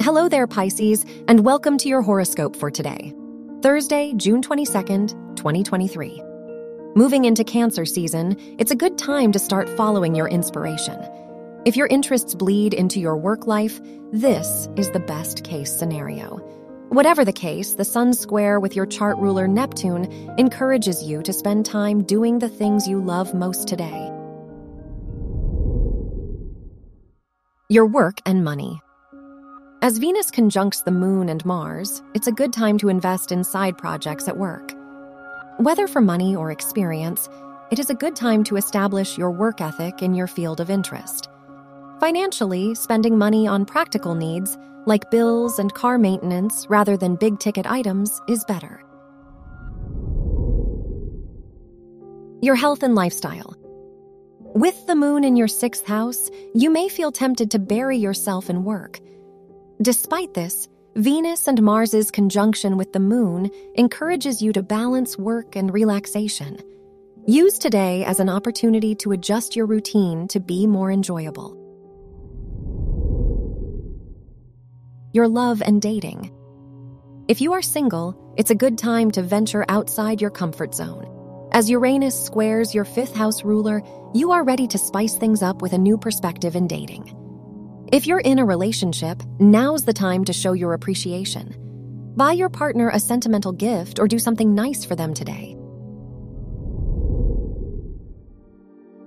Hello there, Pisces, and welcome to your horoscope for today, Thursday, June 22nd, 2023. Moving into Cancer season, it's a good time to start following your inspiration. If your interests bleed into your work life, this is the best case scenario. Whatever the case, the Sun square with your chart ruler Neptune encourages you to spend time doing the things you love most today. Your work and money. As Venus conjuncts the Moon and Mars, it's a good time to invest in side projects at work. Whether for money or experience, it is a good time to establish your work ethic in your field of interest. Financially, spending money on practical needs like bills and car maintenance rather than big ticket items is better. Your health and lifestyle. With the moon in your sixth house, you may feel tempted to bury yourself in work. Despite this, Venus and Mars's conjunction with the moon encourages you to balance work and relaxation. Use today as an opportunity to adjust your routine to be more enjoyable. Your love and dating. If you are single, it's a good time to venture outside your comfort zone. As Uranus squares your fifth house ruler, you are ready to spice things up with a new perspective in dating. If you're in a relationship, now's the time to show your appreciation. Buy your partner a sentimental gift or do something nice for them today.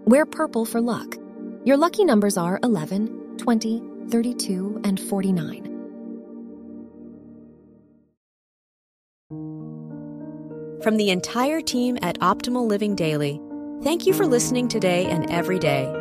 Wear purple for luck. Your lucky numbers are 11, 20, 32, and 49. From the entire team at Optimal Living Daily, thank you for listening today and every day.